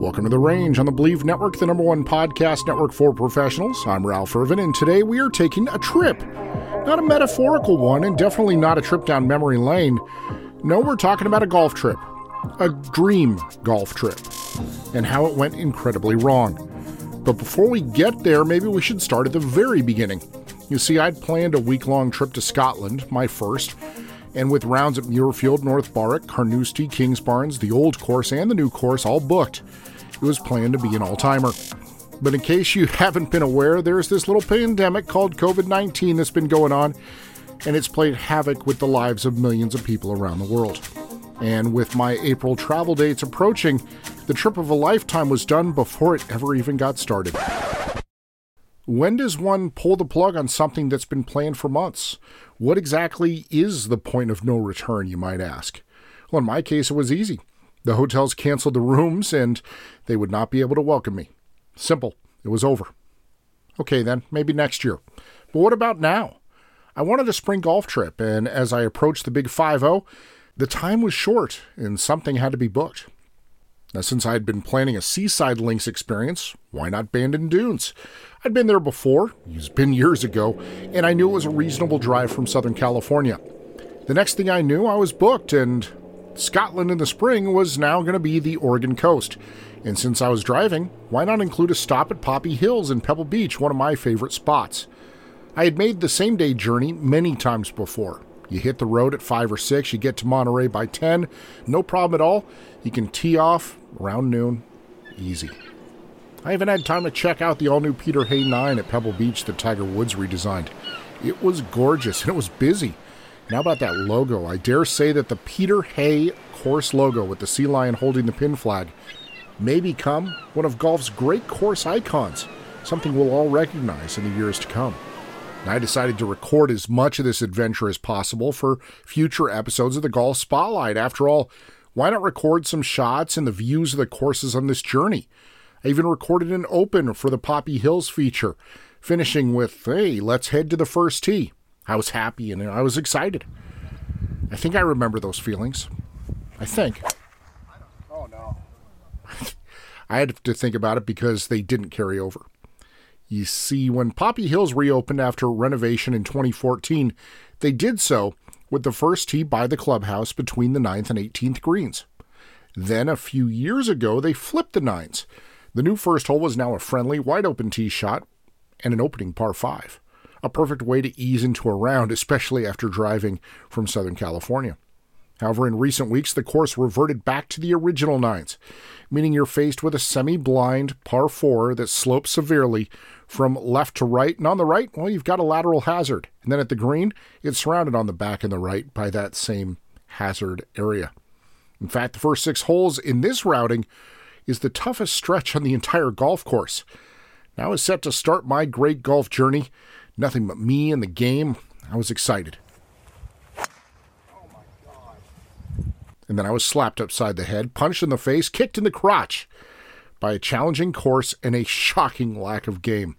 Welcome to The Range on the Believe Network, the number one podcast network for professionals. I'm Ralph Irvin, and today we are taking a trip. Not a metaphorical one, and definitely not a trip down memory lane. No, we're talking about a golf trip. A dream golf trip. And how it went incredibly wrong. But before we get there, maybe we should start at the very beginning. You see, I'd planned a week long trip to Scotland, my first, and with rounds at Muirfield, North Berwick, Carnoustie, Kingsbarns, the old course, and the new course all booked, it was planned to be an all timer. But in case you haven't been aware, there's this little pandemic called COVID 19 that's been going on, and it's played havoc with the lives of millions of people around the world. And with my April travel dates approaching, the trip of a lifetime was done before it ever even got started. When does one pull the plug on something that's been planned for months? What exactly is the point of no return, you might ask? Well, in my case, it was easy. The hotels canceled the rooms and they would not be able to welcome me. Simple. It was over. Okay, then, maybe next year. But what about now? I wanted a spring golf trip, and as I approached the big 5 0, the time was short and something had to be booked. Now, since I had been planning a Seaside Links experience, why not Bandon Dunes? I'd been there before, it's been years ago, and I knew it was a reasonable drive from Southern California. The next thing I knew, I was booked, and Scotland in the spring was now going to be the Oregon coast. And since I was driving, why not include a stop at Poppy Hills in Pebble Beach, one of my favorite spots? I had made the same day journey many times before. You hit the road at 5 or 6, you get to Monterey by 10, no problem at all. You can tee off around noon, easy. I even had time to check out the all new Peter Hay 9 at Pebble Beach that Tiger Woods redesigned. It was gorgeous and it was busy. And how about that logo? I dare say that the Peter Hay course logo with the sea lion holding the pin flag may become one of golf's great course icons, something we'll all recognize in the years to come. And I decided to record as much of this adventure as possible for future episodes of the Golf Spotlight. After all, why not record some shots and the views of the courses on this journey? I even recorded an open for the Poppy Hills feature, finishing with, hey, let's head to the first tee. I was happy and I was excited. I think I remember those feelings. I think. Oh no. I had to think about it because they didn't carry over. You see, when Poppy Hills reopened after renovation in 2014, they did so with the first tee by the clubhouse between the 9th and 18th greens. Then, a few years ago, they flipped the nines. The new first hole was now a friendly, wide open tee shot and an opening par 5. A perfect way to ease into a round, especially after driving from Southern California. However, in recent weeks, the course reverted back to the original nines, meaning you're faced with a semi blind par 4 that slopes severely from left to right. And on the right, well, you've got a lateral hazard. And then at the green, it's surrounded on the back and the right by that same hazard area. In fact, the first six holes in this routing is the toughest stretch on the entire golf course. Now is set to start my great golf journey. Nothing but me and the game. I was excited. And then I was slapped upside the head, punched in the face, kicked in the crotch by a challenging course and a shocking lack of game.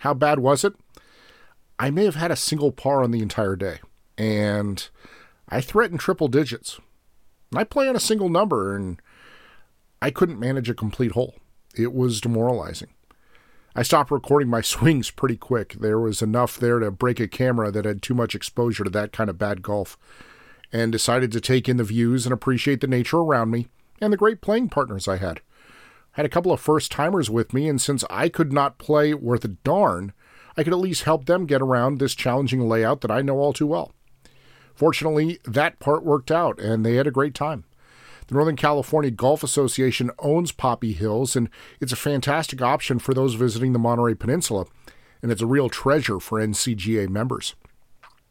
How bad was it? I may have had a single par on the entire day, and I threatened triple digits. I play on a single number, and I couldn't manage a complete hole. It was demoralizing. I stopped recording my swings pretty quick. There was enough there to break a camera that had too much exposure to that kind of bad golf, and decided to take in the views and appreciate the nature around me and the great playing partners I had. I had a couple of first timers with me, and since I could not play worth a darn, I could at least help them get around this challenging layout that I know all too well. Fortunately, that part worked out, and they had a great time. The Northern California Golf Association owns Poppy Hills, and it's a fantastic option for those visiting the Monterey Peninsula, and it's a real treasure for NCGA members.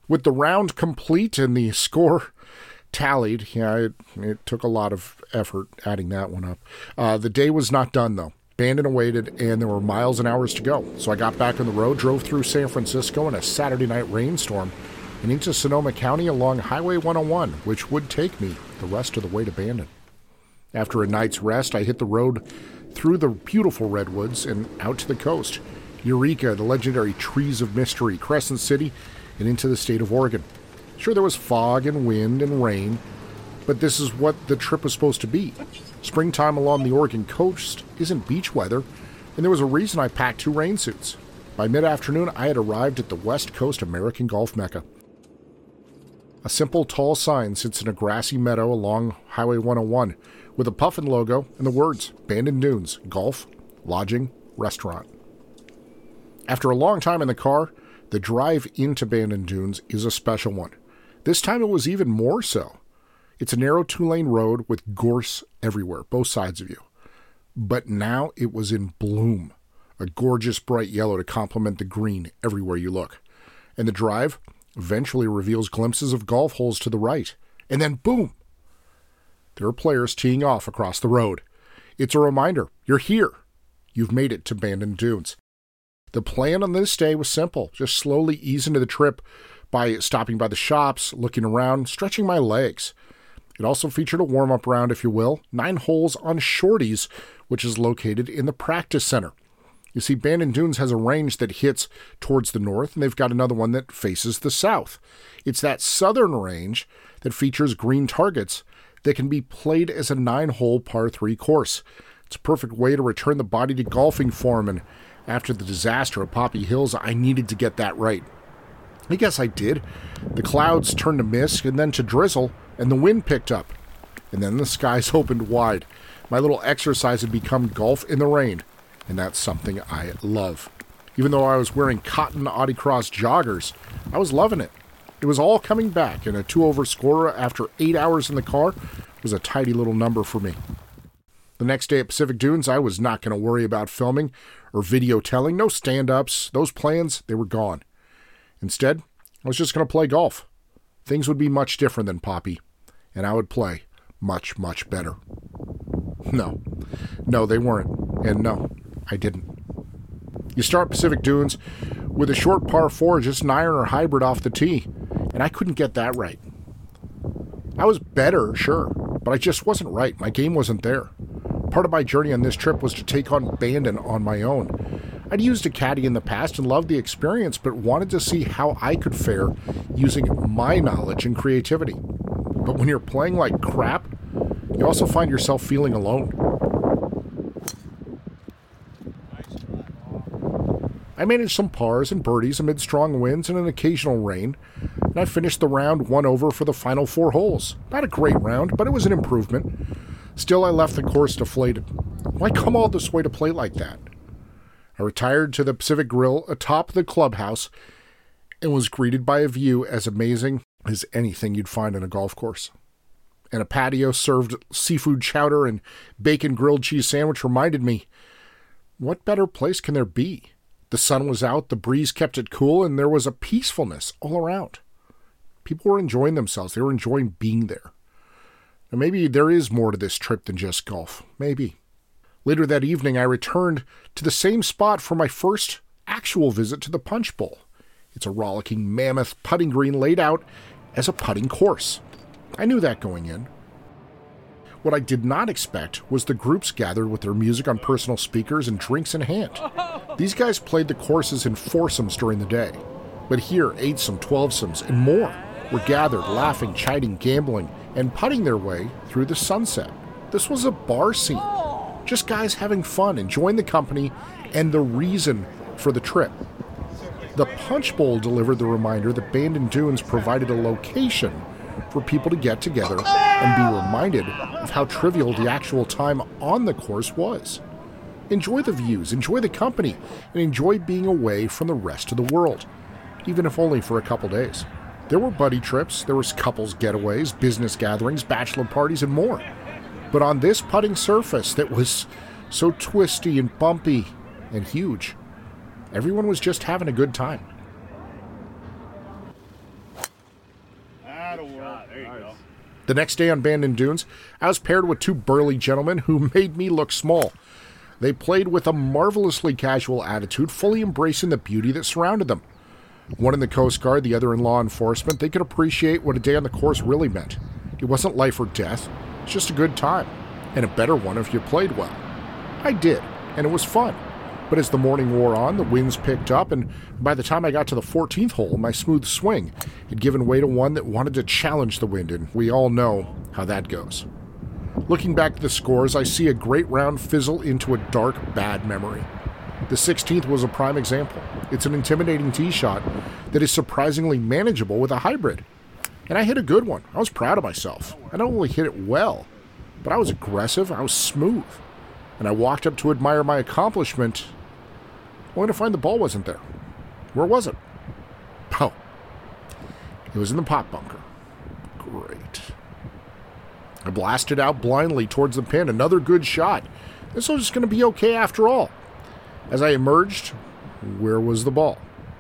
With the round complete and the score tallied, yeah, it, it took a lot of effort adding that one up. Uh, the day was not done, though. Bandon awaited, and there were miles and hours to go. So I got back on the road, drove through San Francisco in a Saturday night rainstorm, and into Sonoma County along Highway 101, which would take me the rest of the way to Bandon. After a night's rest, I hit the road through the beautiful redwoods and out to the coast. Eureka, the legendary Trees of Mystery, Crescent City, and into the state of Oregon. Sure, there was fog and wind and rain, but this is what the trip was supposed to be. Springtime along the Oregon coast isn't beach weather, and there was a reason I packed two rain suits. By mid afternoon, I had arrived at the West Coast American Golf Mecca. A simple tall sign sits in a grassy meadow along Highway 101 with a puffin logo and the words Bandon Dunes, Golf, Lodging, Restaurant. After a long time in the car, the drive into Bandon Dunes is a special one. This time it was even more so. It's a narrow two lane road with gorse everywhere, both sides of you. But now it was in bloom, a gorgeous bright yellow to complement the green everywhere you look. And the drive eventually reveals glimpses of golf holes to the right. And then boom! There are players teeing off across the road. It's a reminder you're here. You've made it to Bandon Dunes. The plan on this day was simple just slowly ease into the trip by stopping by the shops, looking around, stretching my legs. It also featured a warm up round, if you will, nine holes on Shorties, which is located in the practice center. You see, Bandon Dunes has a range that hits towards the north, and they've got another one that faces the south. It's that southern range that features green targets that can be played as a nine hole par three course. It's a perfect way to return the body to golfing form, and after the disaster of Poppy Hills, I needed to get that right. I guess I did. The clouds turned to mist and then to drizzle, and the wind picked up. And then the skies opened wide. My little exercise had become golf in the rain, and that's something I love. Even though I was wearing cotton Audi Cross joggers, I was loving it. It was all coming back, and a two over score after eight hours in the car was a tidy little number for me. The next day at Pacific Dunes, I was not going to worry about filming or video telling. No stand ups. Those plans, they were gone. Instead, I was just going to play golf. Things would be much different than Poppy, and I would play much, much better. No, no, they weren't. And no, I didn't. You start Pacific Dunes with a short par four, just an iron or hybrid off the tee, and I couldn't get that right. I was better, sure, but I just wasn't right. My game wasn't there. Part of my journey on this trip was to take on Bandon on my own. I'd used a caddy in the past and loved the experience, but wanted to see how I could fare using my knowledge and creativity. But when you're playing like crap, you also find yourself feeling alone. I managed some pars and birdies amid strong winds and an occasional rain, and I finished the round one over for the final four holes. Not a great round, but it was an improvement. Still, I left the course deflated. Why come all this way to play like that? I retired to the Pacific Grill atop the clubhouse and was greeted by a view as amazing as anything you'd find on a golf course. And a patio served seafood chowder and bacon grilled cheese sandwich reminded me what better place can there be? The sun was out, the breeze kept it cool, and there was a peacefulness all around. People were enjoying themselves, they were enjoying being there. Maybe there is more to this trip than just golf. Maybe. Later that evening, I returned to the same spot for my first actual visit to the Punch Bowl. It's a rollicking mammoth putting green laid out as a putting course. I knew that going in. What I did not expect was the groups gathered with their music on personal speakers and drinks in hand. These guys played the courses in foursomes during the day, but here, eightsomes, twelvesomes, and more were gathered, laughing, chiding, gambling, and putting their way through the sunset. This was a bar scene. Just guys having fun, enjoying the company, and the reason for the trip. The Punch Bowl delivered the reminder that Bandon Dunes provided a location for people to get together and be reminded of how trivial the actual time on the course was. Enjoy the views, enjoy the company, and enjoy being away from the rest of the world, even if only for a couple days. There were buddy trips, there was couples getaways, business gatherings, bachelor parties, and more. But on this putting surface that was so twisty and bumpy and huge, everyone was just having a good time. That'll work. There you go. The next day on Bandon Dunes, I was paired with two burly gentlemen who made me look small. They played with a marvelously casual attitude, fully embracing the beauty that surrounded them. One in the Coast Guard, the other in law enforcement, they could appreciate what a day on the course really meant. It wasn't life or death, it's just a good time, and a better one if you played well. I did, and it was fun. But as the morning wore on, the winds picked up, and by the time I got to the 14th hole, my smooth swing had given way to one that wanted to challenge the wind, and we all know how that goes. Looking back at the scores, I see a great round fizzle into a dark, bad memory. The 16th was a prime example. It's an intimidating tee shot that is surprisingly manageable with a hybrid. And I hit a good one. I was proud of myself. I not only hit it well, but I was aggressive, I was smooth. And I walked up to admire my accomplishment, only to find the ball wasn't there. Where was it? Oh, it was in the pot bunker. Great. I blasted out blindly towards the pin. Another good shot. This was going to be okay after all. As I emerged, where was the ball?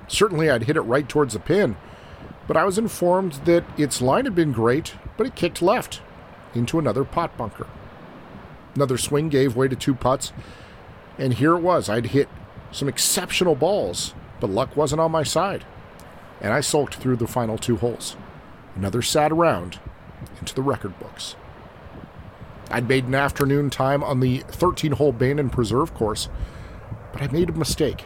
Certainly I'd hit it right towards the pin, but I was informed that its line had been great, but it kicked left into another pot bunker. Another swing gave way to two putts, and here it was. I'd hit some exceptional balls, but luck wasn't on my side, and I sulked through the final two holes. Another sad round into the record books. I'd made an afternoon time on the 13 hole Bandon Preserve course, but I made a mistake.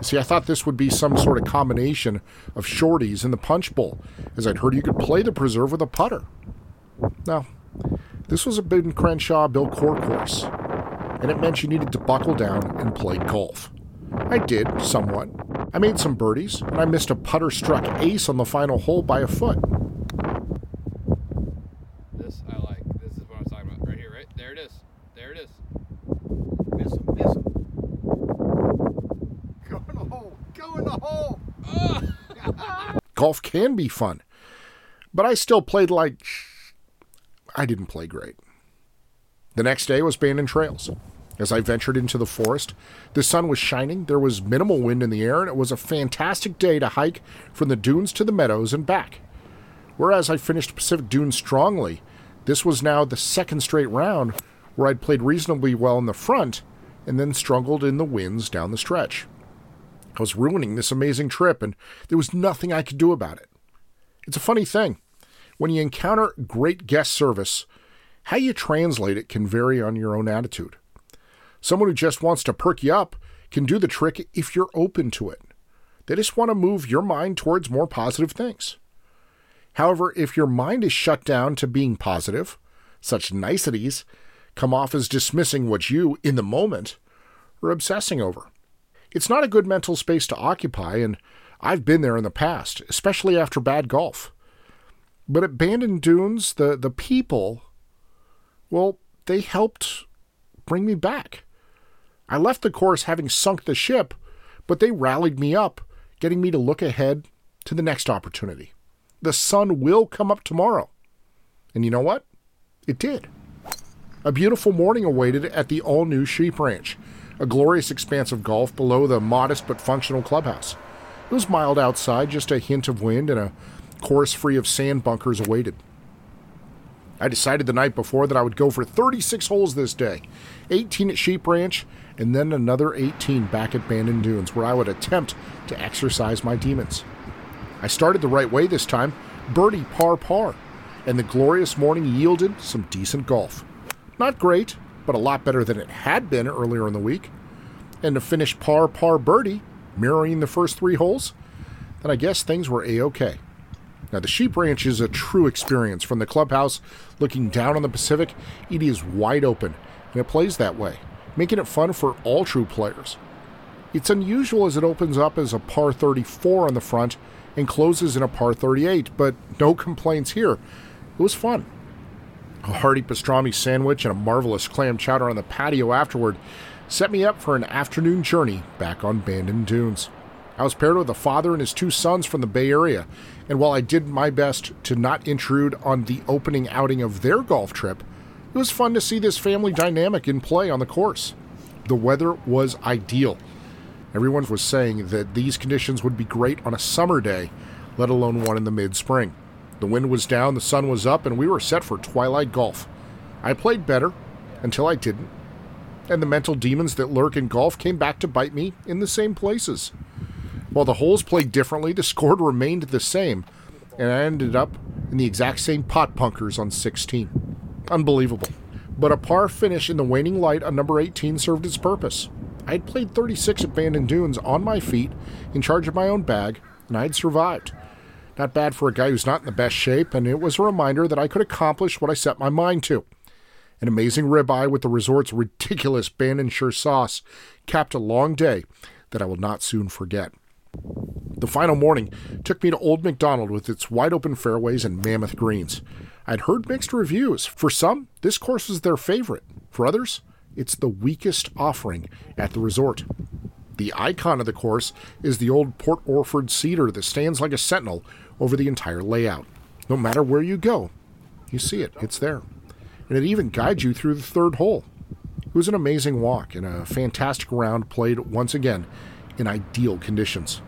See, I thought this would be some sort of combination of shorties in the punch bowl, as I'd heard you could play the preserve with a putter. No, this was a Ben Crenshaw Bill Coore course, and it meant you needed to buckle down and play golf. I did, somewhat. I made some birdies, and I missed a putter struck ace on the final hole by a foot. This I like. This is what I'm talking about. Right here, right? There it is. There it is. Miss him, miss him. Go in the hole. Go in the hole. Golf can be fun, but I still played like I didn't play great. The next day was Bandon Trails. As I ventured into the forest, the sun was shining, there was minimal wind in the air, and it was a fantastic day to hike from the dunes to the meadows and back. Whereas I finished Pacific Dunes strongly, this was now the second straight round where I'd played reasonably well in the front and then struggled in the winds down the stretch. I was ruining this amazing trip, and there was nothing I could do about it. It's a funny thing. When you encounter great guest service, how you translate it can vary on your own attitude. Someone who just wants to perk you up can do the trick if you're open to it. They just want to move your mind towards more positive things. However, if your mind is shut down to being positive, such niceties come off as dismissing what you, in the moment, are obsessing over. It's not a good mental space to occupy, and I've been there in the past, especially after bad golf. But at Bandon Dunes, the, the people, well, they helped bring me back. I left the course having sunk the ship, but they rallied me up, getting me to look ahead to the next opportunity. The sun will come up tomorrow. And you know what? It did. A beautiful morning awaited at the all new Sheep Ranch, a glorious expanse of golf below the modest but functional clubhouse. It was mild outside, just a hint of wind, and a course free of sand bunkers awaited. I decided the night before that I would go for 36 holes this day 18 at Sheep Ranch, and then another 18 back at Bandon Dunes, where I would attempt to exercise my demons. I started the right way this time birdie par par, and the glorious morning yielded some decent golf. Not great, but a lot better than it had been earlier in the week. And to finish par par birdie, mirroring the first three holes, then I guess things were a okay. Now, the Sheep Ranch is a true experience. From the clubhouse looking down on the Pacific, it is wide open, and it plays that way, making it fun for all true players. It's unusual as it opens up as a par 34 on the front and closes in a par 38, but no complaints here. It was fun. A hearty pastrami sandwich and a marvelous clam chowder on the patio afterward set me up for an afternoon journey back on Bandon Dunes. I was paired with a father and his two sons from the Bay Area, and while I did my best to not intrude on the opening outing of their golf trip, it was fun to see this family dynamic in play on the course. The weather was ideal. Everyone was saying that these conditions would be great on a summer day, let alone one in the mid spring. The wind was down, the sun was up, and we were set for twilight golf. I played better until I didn't, and the mental demons that lurk in golf came back to bite me in the same places. While the holes played differently, the score remained the same, and I ended up in the exact same pot bunkers on 16. Unbelievable. But a par finish in the waning light on number 18 served its purpose. I had played 36 at Bandon Dunes on my feet, in charge of my own bag, and I had survived. Not bad for a guy who's not in the best shape, and it was a reminder that I could accomplish what I set my mind to. An amazing ribeye with the resort's ridiculous Bandonshire sauce capped a long day that I will not soon forget. The final morning took me to Old MacDonald with its wide open fairways and mammoth greens. I'd heard mixed reviews. For some, this course was their favorite. For others, it's the weakest offering at the resort. The icon of the course is the old Port Orford cedar that stands like a sentinel over the entire layout. No matter where you go, you see it, it's there. And it even guides you through the third hole. It was an amazing walk and a fantastic round played once again in ideal conditions.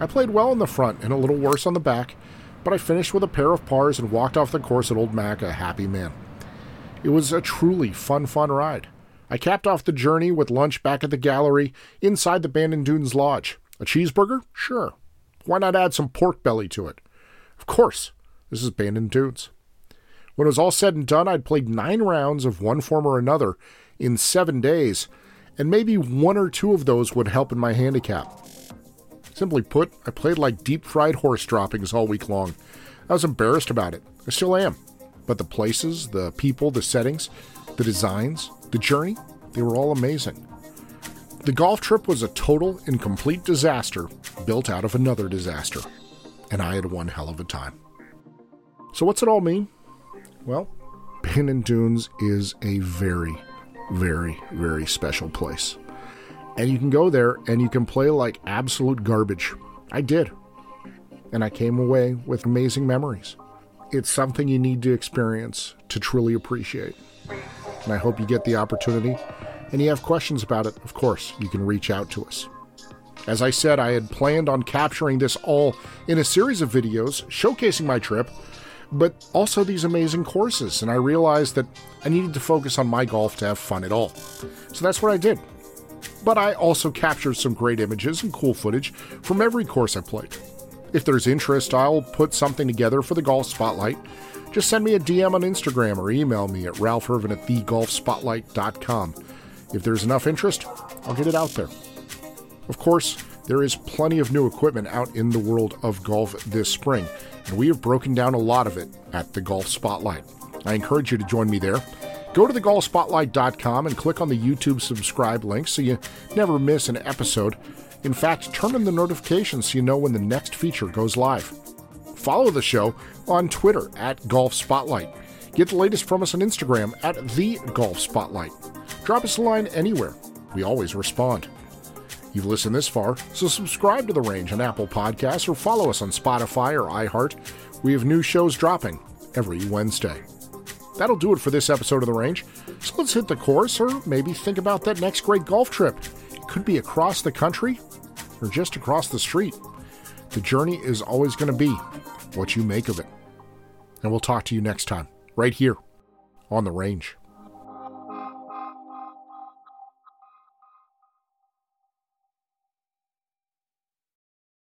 I played well in the front and a little worse on the back, but I finished with a pair of pars and walked off the course at Old Mac a happy man. It was a truly fun, fun ride. I capped off the journey with lunch back at the gallery inside the Bandon Dunes Lodge. A cheeseburger? Sure. Why not add some pork belly to it? Of course, this is Bandon Dunes. When it was all said and done, I'd played nine rounds of one form or another in seven days, and maybe one or two of those would help in my handicap. Simply put, I played like deep fried horse droppings all week long. I was embarrassed about it. I still am. But the places, the people, the settings, the designs, the journey, they were all amazing. The golf trip was a total and complete disaster built out of another disaster. And I had one hell of a time. So, what's it all mean? Well, Bandon Dunes is a very, very, very special place. And you can go there and you can play like absolute garbage. I did. And I came away with amazing memories. It's something you need to experience to truly appreciate. And I hope you get the opportunity. And you have questions about it, of course, you can reach out to us. As I said, I had planned on capturing this all in a series of videos showcasing my trip, but also these amazing courses. And I realized that I needed to focus on my golf to have fun at all. So that's what I did. But I also captured some great images and cool footage from every course I played. If there's interest, I'll put something together for the Golf Spotlight. Just send me a DM on Instagram or email me at ralph.irvin at thegolfspotlight.com. If there's enough interest, I'll get it out there. Of course, there is plenty of new equipment out in the world of golf this spring, and we have broken down a lot of it at the Golf Spotlight. I encourage you to join me there. Go to thegolfspotlight.com and click on the YouTube subscribe link so you never miss an episode. In fact, turn on the notifications so you know when the next feature goes live. Follow the show on Twitter at Golf Spotlight. Get the latest from us on Instagram at The Golf Spotlight. Drop us a line anywhere. We always respond. You've listened this far, so subscribe to The Range on Apple Podcasts or follow us on Spotify or iHeart. We have new shows dropping every Wednesday. That'll do it for this episode of The Range. So let's hit the course or maybe think about that next great golf trip. It could be across the country or just across the street. The journey is always going to be what you make of it. And we'll talk to you next time, right here on The Range.